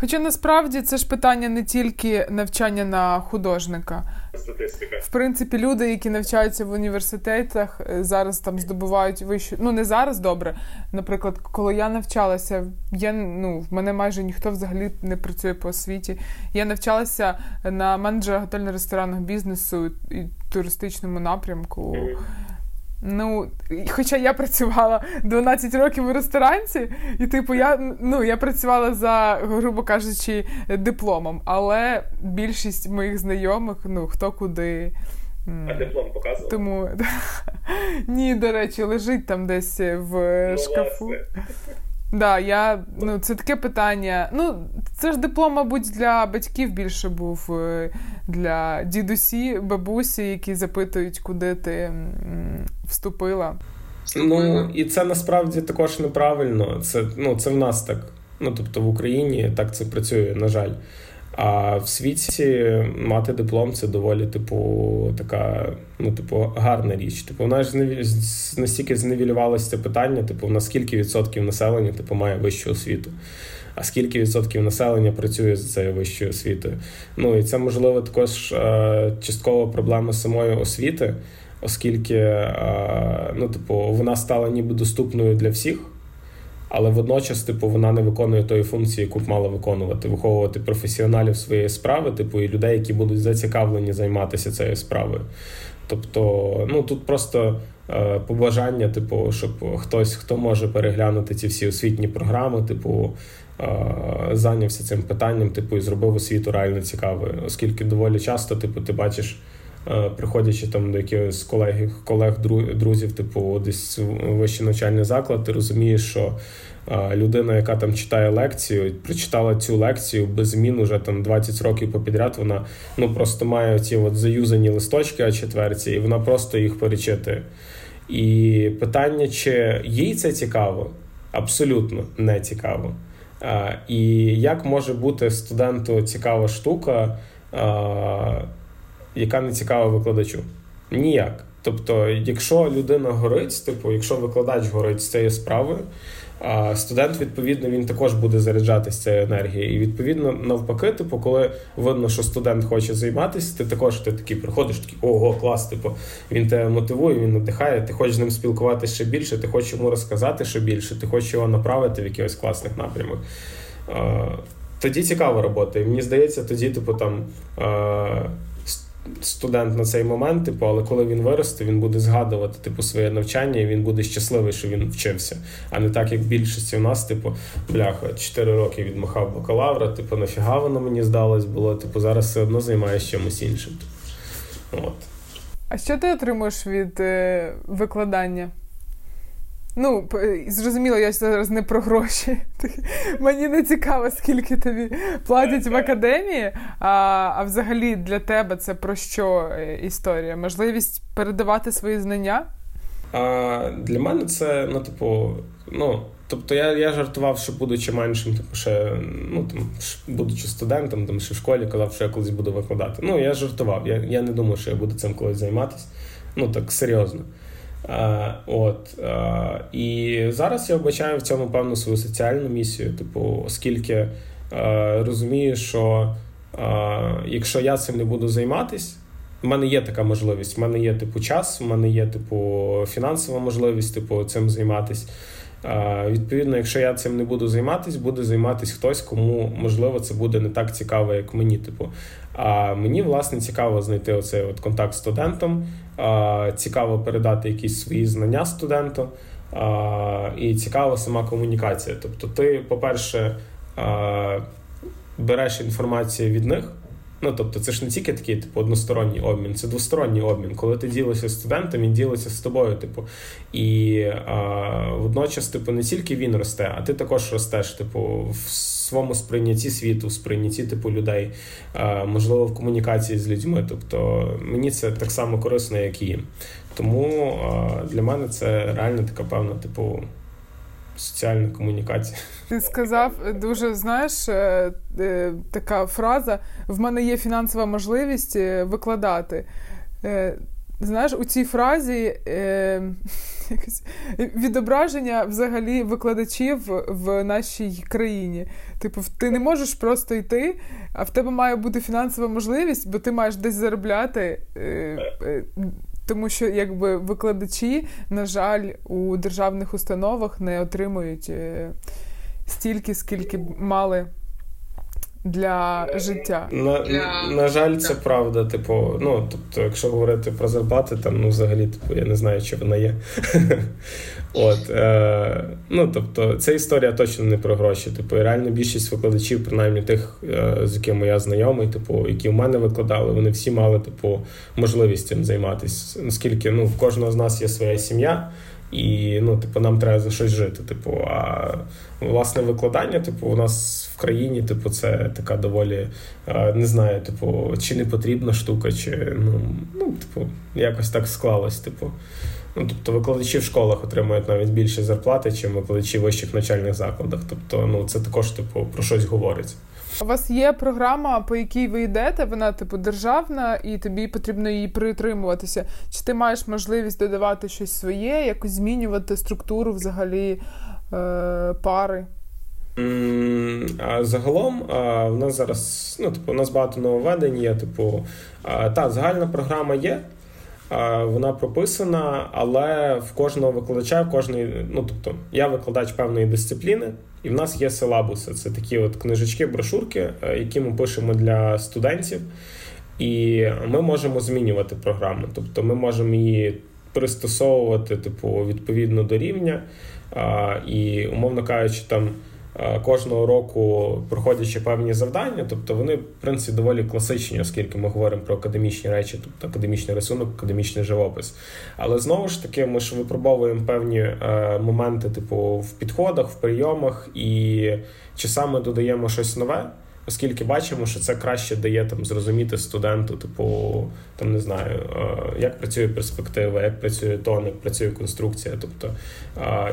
Хоча насправді це ж питання не тільки навчання на художника. Статистика. В принципі, люди, які навчаються в університетах, е, зараз там здобувають вищу. Ну не зараз добре. Наприклад, коли я навчалася, я ну в мене майже ніхто взагалі не працює по освіті. Я навчалася на менеджера готельно-ресторанного бізнесу і туристичному напрямку. Ну, хоча я працювала 12 років у ресторанці, і типу, я ну я працювала за, грубо кажучи, дипломом, але більшість моїх знайомих, ну хто куди. А диплом показував? Тому [laughs] ні, до речі, лежить там десь в ну, шкафу. Да, я, ну, Це таке питання. Ну, Це ж диплом, мабуть, для батьків більше був е, для дідусі, бабусі, які запитують, куди ти вступила. Ну, і це насправді також неправильно. Це ну, це в нас так. Ну, Тобто в Україні так це працює, на жаль. А в світі мати диплом це доволі, типу, така, ну, типу, гарна річ. Типу, вона ж настільки зневілювалося це питання, типу, на скільки відсотків населення типу, має вищу освіту. А скільки відсотків населення працює за цією вищою освітою? Ну і це можливо також е, часткова проблема самої освіти, оскільки е, ну, типу, вона стала ніби доступною для всіх але водночас, типу, вона не виконує тої функції, яку б мала виконувати, виховувати професіоналів своєї справи, типу, і людей, які будуть зацікавлені займатися цією справою. Тобто, ну тут просто е, побажання, типу, щоб хтось, хто може переглянути ці всі освітні програми, типу. Е, зайнявся цим питанням, типу, і зробив освіту реально цікавою, оскільки доволі часто, типу, ти бачиш, приходячи там до якихось колег, колег, друзів, типу, десь вищий навчальний заклад, ти розумієш, що людина, яка там читає лекцію, прочитала цю лекцію без змін уже там 20 років попідряд, вона ну просто має ці от заюзані листочки а четверті, і вона просто їх перечитує. І питання, чи їй це цікаво, абсолютно не цікаво. А, І як може бути студенту цікава штука, яка не цікава викладачу? Ніяк. Тобто, якщо людина горить, типу, якщо викладач горить з цією справою, студент, відповідно, він також буде заряджатися цією енергією. І відповідно, навпаки, типу, коли видно, що студент хоче займатися, ти також ти такий приходиш, такий ого, клас, типу, він тебе мотивує, він надихає, ти хочеш з ним спілкуватися ще більше, ти хочеш йому розказати ще більше, ти хочеш його направити в якихось класних напрямах. Тоді цікава робота. І мені здається, тоді, типу, там студент на цей момент, типу, але коли він виросте, він буде згадувати типу, своє навчання, і він буде щасливий, що він вчився. А не так, як більшості у нас, типу, бляха, 4 роки відмахав бакалавра, типу, нафіга воно мені здалось було, типу, зараз все одно займаєш чимось іншим. От. А що ти отримуєш від е, викладання? Ну, зрозуміло, я зараз не про гроші. [laughs] Мені не цікаво, скільки тобі платять в академії. А а взагалі для тебе це про що е, історія? Можливість передавати свої знання? А, Для мене це, ну, типу, ну. Тобто я я жартував, що будучи меншим, типу, ще, ну там, будучи студентом, там ще в школі казав, що я колись буду викладати. Ну, я жартував. Я я не думав, що я буду цим колись займатися. Ну так серйозно. А, от, І зараз я вбачаю в цьому певну свою соціальну місію, типу, оскільки розумію, що якщо я цим не буду займатися, в мене є така можливість. В мене є типу час, в мене є типу фінансова можливість типу, цим займатися. Відповідно, якщо я цим не буду займатися, буде займатися хтось, кому можливо це буде не так цікаво, як мені. Типу, а мені власне цікаво знайти оцей от контакт з студентом, цікаво передати якісь свої знання студенту, і цікава сама комунікація. Тобто, ти, по-перше, береш інформацію від них. Ну, тобто, це ж не тільки такий типу односторонній обмін, це двосторонній обмін. Коли ти ділишся з студентом, він ділиться з тобою. Типу, і а, водночас, типу, не тільки він росте, а ти також ростеш, типу, в своєму сприйнятті світу, в сприйнятті типу людей, а, можливо, в комунікації з людьми. Тобто мені це так само корисно, як і їм. Тому а, для мене це реально така певна, типу соціальна комунікація. Ти сказав дуже знаєш е, е, така фраза: в мене є фінансова можливість е, викладати. Знаєш, у цій фразі е, [laughs] якось відображення взагалі викладачів в нашій країні. Типу, ти не можеш просто йти, а в тебе має бути фінансова можливість, бо ти маєш десь заробляти. Е, е, тому що якби викладачі, на жаль, у державних установах не отримують е, стільки, скільки б мали для життя. На для... на жаль, це правда. Типу, ну тобто, якщо говорити про зарплати, там ну взагалі, типу, я не знаю, чи вона є. [laughs] От, е, ну тобто, ця історія точно не про гроші. Типу, реально більшість викладачів, принаймні тих, е, з якими я знайомий, типу, які в мене викладали, вони всі мали типу можливість цим займатися. Наскільки ну в кожного з нас є своя сім'я. І ну, типу, нам треба за щось жити. Типу, а власне викладання, типу, у нас в країні, типу, це така доволі не знаю, типу, чи не потрібна штука, чи ну, ну типу, якось так склалось. Типу. Ну, тобто викладачі в школах отримують навіть більше зарплати, ніж викладачі в вищих навчальних закладах. Тобто, ну це також типу про щось говорить. У вас є програма, по якій ви йдете, вона типу державна, і тобі потрібно її притримуватися. Чи ти маєш можливість додавати щось своє, якось змінювати структуру взагалі е, пари? Загалом в нас зараз ну, типу, у нас багато нововведень є. Типу, та загальна програма є. Вона прописана, але в кожного викладача, в кожної, ну тобто, я викладач певної дисципліни, і в нас є силабуси. Це такі от книжечки, брошурки, е, які ми пишемо для студентів, і ми можемо змінювати програму. Тобто ми можемо її пристосовувати, типу, відповідно до рівня, і, умовно кажучи, там. Е, кожного року проходячи певні завдання, тобто вони в принципі доволі класичні, оскільки ми говоримо про академічні речі, тобто академічний рисунок, академічний живопис. Але знову ж таки, ми ж випробовуємо певні е, моменти, типу в підходах, в прийомах, і часами додаємо щось нове оскільки бачимо, що це краще дає там зрозуміти студенту, типу, там не знаю, як працює перспектива, як працює тон, як працює конструкція. Тобто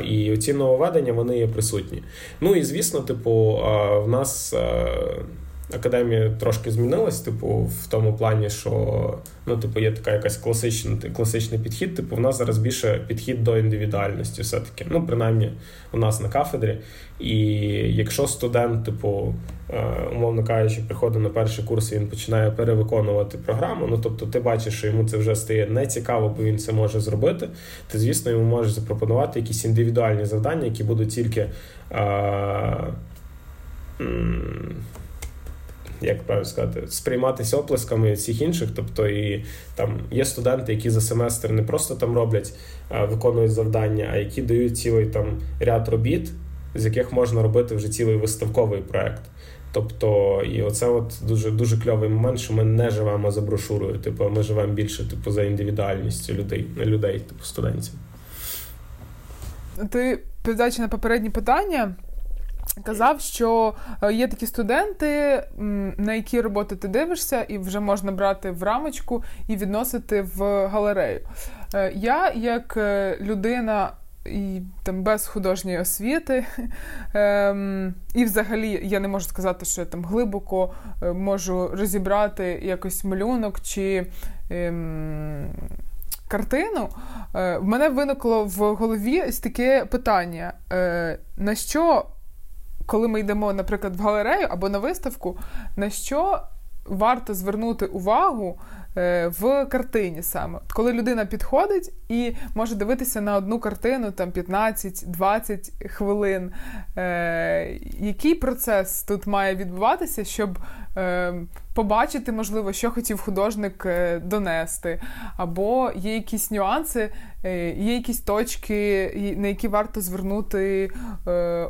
і ці нововведення вони є присутні. Ну і звісно, типу, в нас. Академія трошки змінилась, типу, в тому плані, що ну, типу, є така якась класична, класичний підхід. Типу, в нас зараз більше підхід до індивідуальності, все-таки. Ну, принаймні, у нас на кафедрі. І якщо студент, типу, е, умовно кажучи, приходить на перший курс і він починає перевиконувати програму, ну тобто ти бачиш, що йому це вже стає нецікаво, бо він це може зробити. Ти, звісно, йому можеш запропонувати якісь індивідуальні завдання, які будуть тільки. А, як правильно сказати, сприйматися оплесками всіх інших. Тобто, і там є студенти, які за семестр не просто там роблять, виконують завдання, а які дають цілий там ряд робіт, з яких можна робити вже цілий виставковий проект. Тобто, і оце от дуже дуже кльовий момент, що ми не живемо за брошурою, типу, ми живемо більше типу, за індивідуальністю людей, людей, типу студентів. Ти відповідаючи на попередні питання, Казав, що е, є такі студенти, на які роботи ти дивишся, і вже можна брати в рамочку і відносити в галерею. Е, я, як е, людина і там без художньої освіти, [laughs] ем, і взагалі я не можу сказати, що я там глибоко можу розібрати якось малюнок чи. Ем, Картину, в мене виникло в голові ось таке питання: на що коли ми йдемо, наприклад, в галерею або на виставку, на що варто звернути увагу е, в картині саме, коли людина підходить і може дивитися на одну картину там 15-20 хвилин. Е, який процес тут має відбуватися, щоб е, побачити, можливо, що хотів художник донести, або є якісь нюанси, є якісь точки, на які варто звернути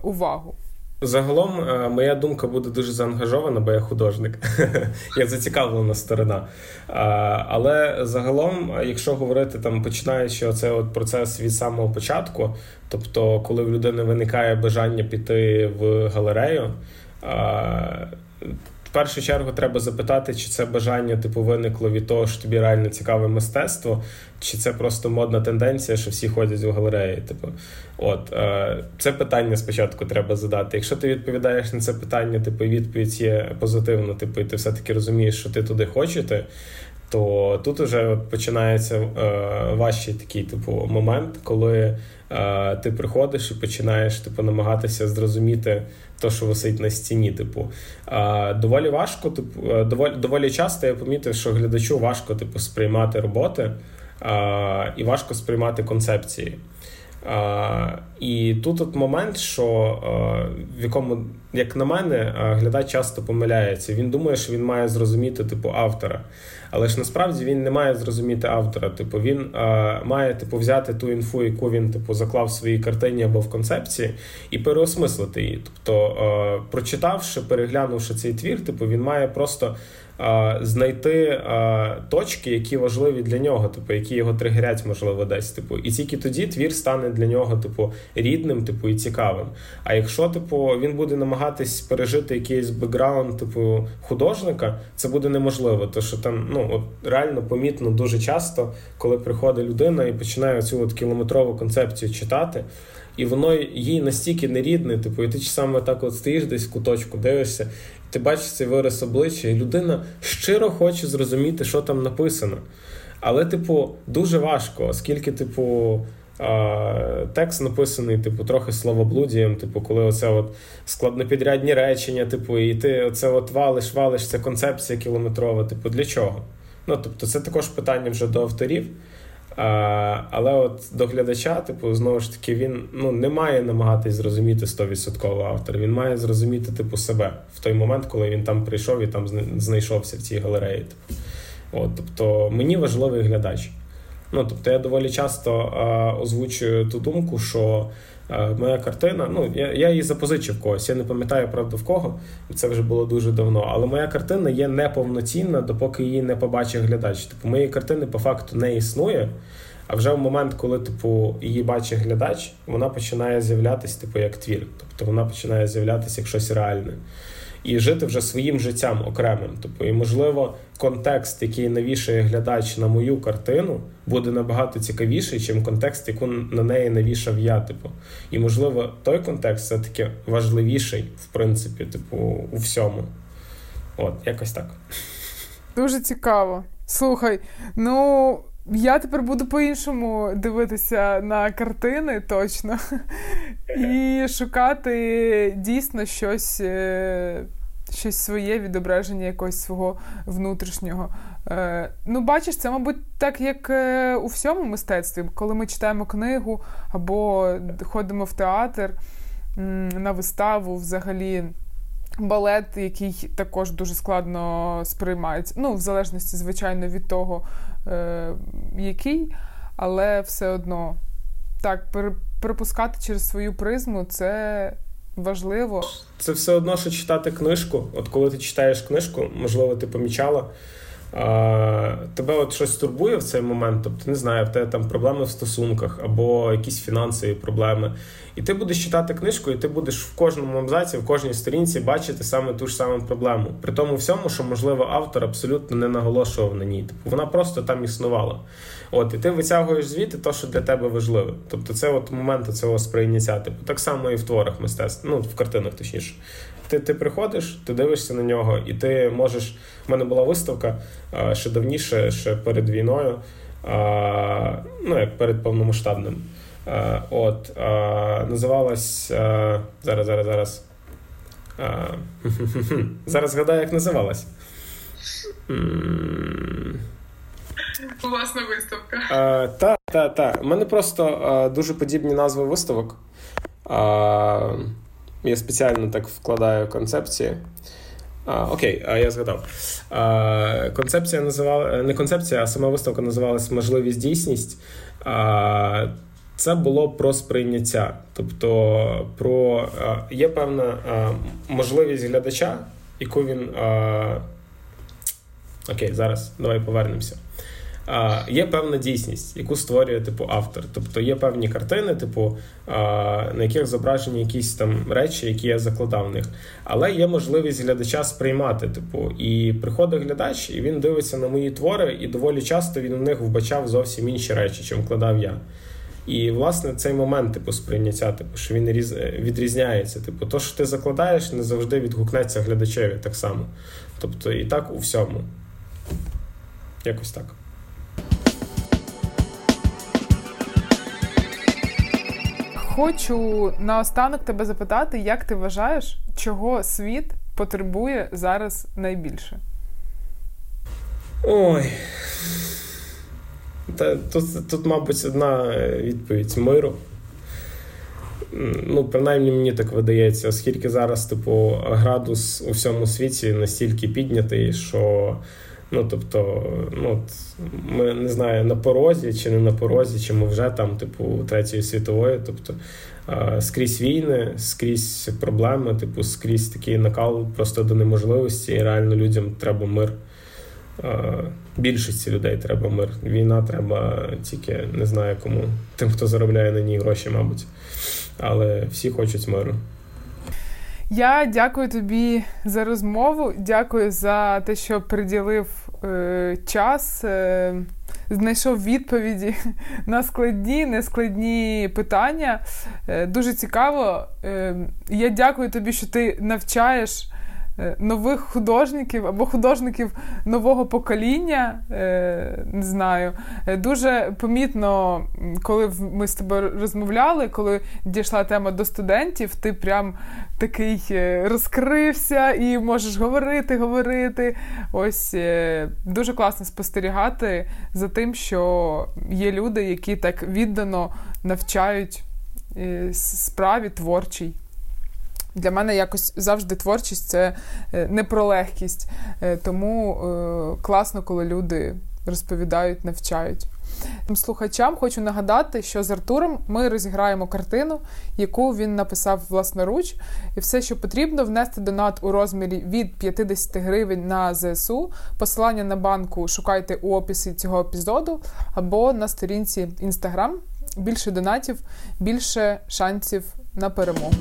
увагу? Загалом, е, моя думка буде дуже заангажована, бо я художник, [laughs] я зацікавлена сторона. Але загалом, якщо говорити там, починаючи оцей от процес від самого початку, тобто, коли в людини виникає бажання піти в галерею першу чергу треба запитати, чи це бажання типу виникло від того, що тобі реально цікаве мистецтво, чи це просто модна тенденція, що всі ходять в галереї. Типу, от е, це питання спочатку треба задати. Якщо ти відповідаєш на це питання, типу, відповідь є позитивна, типу, і ти все-таки розумієш, що ти туди хочете. То тут вже починається е, важчий такий типу момент, коли ти приходиш і починаєш типу намагатися зрозуміти те, що висить на стіні. Типу, доволі важко, типу, е, доволі доволі часто я помітив, що глядачу важко типу, сприймати роботи і важко сприймати концепції. І тут от момент, що в якому, як на мене, глядач часто помиляється. Він думає, що він має зрозуміти типу автора. Але ж насправді він не має зрозуміти автора. Типу, він має типу, взяти ту інфу, яку він типу заклав в своїй картині або в концепції, і переосмислити її. Тобто, прочитавши, переглянувши цей твір, типу, він має просто знайти точки, які важливі для нього, типу, які його тригерять, можливо, десь. Типу, і тільки тоді твір стане для нього, типу, рідним, типу, і цікавим. А якщо, типу, він буде намагатись пережити якийсь бекграунд, типу, художника, це буде неможливо. Тому що там, ну от реально помітно дуже часто, коли приходить людина і починає цю от кілометрову концепцію читати. І воно їй настільки нерідне, типу, і ти саме так от стоїш десь в куточку, дивишся, ти бачиш цей вираз обличчя, і людина щиро хоче зрозуміти, що там написано. Але, типу, дуже важко, оскільки, типу, текст написаний, типу, трохи словоблудієм, типу, коли оце от складнопідрядні речення, типу, і ти оце от валиш, валиш, це концепція кілометрова, типу, для чого? Ну, тобто, це також питання вже до авторів. Але от до глядача, типу, знову ж таки, він ну, не має намагатись зрозуміти 100% автор. Він має зрозуміти типу, себе в той момент, коли він там прийшов і там знайшовся в цій галереї. Типу. От, Тобто мені важливий глядач. Ну, Тобто я доволі часто а, озвучую ту думку, що моя картина, ну я я її запозичив когось. Я не пам'ятаю, правда, в кого, це вже було дуже давно. Але моя картина є неповноцінна, допоки її не побачив глядач. Типу, моєї картини по факту не існує. А вже в момент, коли типу її бачить глядач, вона починає з'являтися, типу, як твір. Тобто вона починає з'являтися як щось реальне і жити вже своїм життям окремим. Тобто, і можливо, контекст, який навішає глядач на мою картину, буде набагато цікавіший, ніж контекст, яку на неї навішав я. Типу, і можливо, той контекст все таки важливіший, в принципі, типу, у всьому. От, якось так. Дуже цікаво. Слухай, ну. Я тепер буду по-іншому дивитися на картини точно [laughs] і шукати дійсно щось е, щось своє відображення якогось свого внутрішнього. Е, ну, бачиш, це, мабуть, так, як е, у всьому мистецтві, коли ми читаємо книгу або ходимо в театр на виставу взагалі балет, який також дуже складно сприймається. Ну, в залежності, звичайно, від того, е, який, але все одно так, перепускати через свою призму це важливо. Це все одно, що читати книжку. От коли ти читаєш книжку, можливо, ти помічала. Тебе от щось турбує в цей момент, тобто не знаю, в тебе там проблеми в стосунках або якісь фінансові проблеми. І ти будеш читати книжку, і ти будеш в кожному абзаці, в кожній сторінці бачити саме ту ж саму проблему. При тому всьому, що, можливо, автор абсолютно не наголошував на ній. Типу вона просто там існувала. От, І ти витягуєш звідти те, що для тебе важливе. Тобто, це от момент цього сприйняття. Типу, так само і в творах мистецтва, ну в картинах точніше. Ти ти приходиш, ти дивишся на нього, і ти можеш. У мене була виставка ще давніше, ще перед війною, ну як перед повномасштабним. От називалась зараз, зараз, зараз. [laughs] Зараз згадаю, як називалась. Власна виставка. Так, так, так. У мене просто дуже подібні назви виставок. Я спеціально так вкладаю концепції. А, Окей, а я згадав. А, Концепція називала не концепція, а сама виставка називалась Можливість дійсність. А, Це було про сприйняття. Тобто, про а, є певна а, можливість глядача, яку він. А, Окей, зараз давай повернемося. Є певна дійсність, яку створює типу автор. Тобто є певні картини, типу, на яких зображені якісь там речі, які я закладав в них. Але є можливість глядача сприймати. Типу, і приходить глядач, і він дивиться на мої твори, і доволі часто він у них вбачав зовсім інші речі, чим вкладав я. І, власне, цей момент типу, сприйняття, типу, що він відрізняється. Типу, то, що ти закладаєш, не завжди відгукнеться глядачеві так само. Тобто, і так у всьому. Якось так. Хочу наостанок тебе запитати, як ти вважаєш, чого світ потребує зараз найбільше? Ой. Та, Тут, тут, мабуть, одна відповідь миру. Ну, принаймні мені так видається, оскільки зараз, типу, градус у всьому світі настільки піднятий, що ну, тобто, ну, ми не знаю, на порозі чи не на порозі, чи ми вже там, типу, третьої світової. Тобто скрізь війни, скрізь проблеми, типу, скрізь такий накал просто до неможливості, і реально людям треба мир. Більшості людей треба мир. Війна треба тільки не знаю кому. Тим, хто заробляє на ній гроші, мабуть. Але всі хочуть миру. Я дякую тобі за розмову. Дякую за те, що приділив е, час, е, знайшов відповіді [laughs] на складні, нескладні питання. Е, дуже цікаво. Е, я дякую тобі, що ти навчаєш. Е, нових художників або художників нового покоління. Е, не знаю. Е, дуже помітно, коли ми з тобою розмовляли, коли дійшла тема до студентів, ти прям такий розкрився і можеш говорити, говорити. Ось дуже класно спостерігати за тим, що є люди, які так віддано навчають справі творчій. Для мене якось завжди творчість це е, не про легкість. Е, тому е, класно, коли люди розповідають, навчають. Слухачам хочу нагадати, що з Артуром ми розіграємо картину, яку він написав власноруч, і все, що потрібно, внести донат у розмірі від 50 гривень на ЗСУ. Посилання на банку шукайте у описі цього епізоду або на сторінці Інстаграм. Більше донатів, більше шансів на перемогу.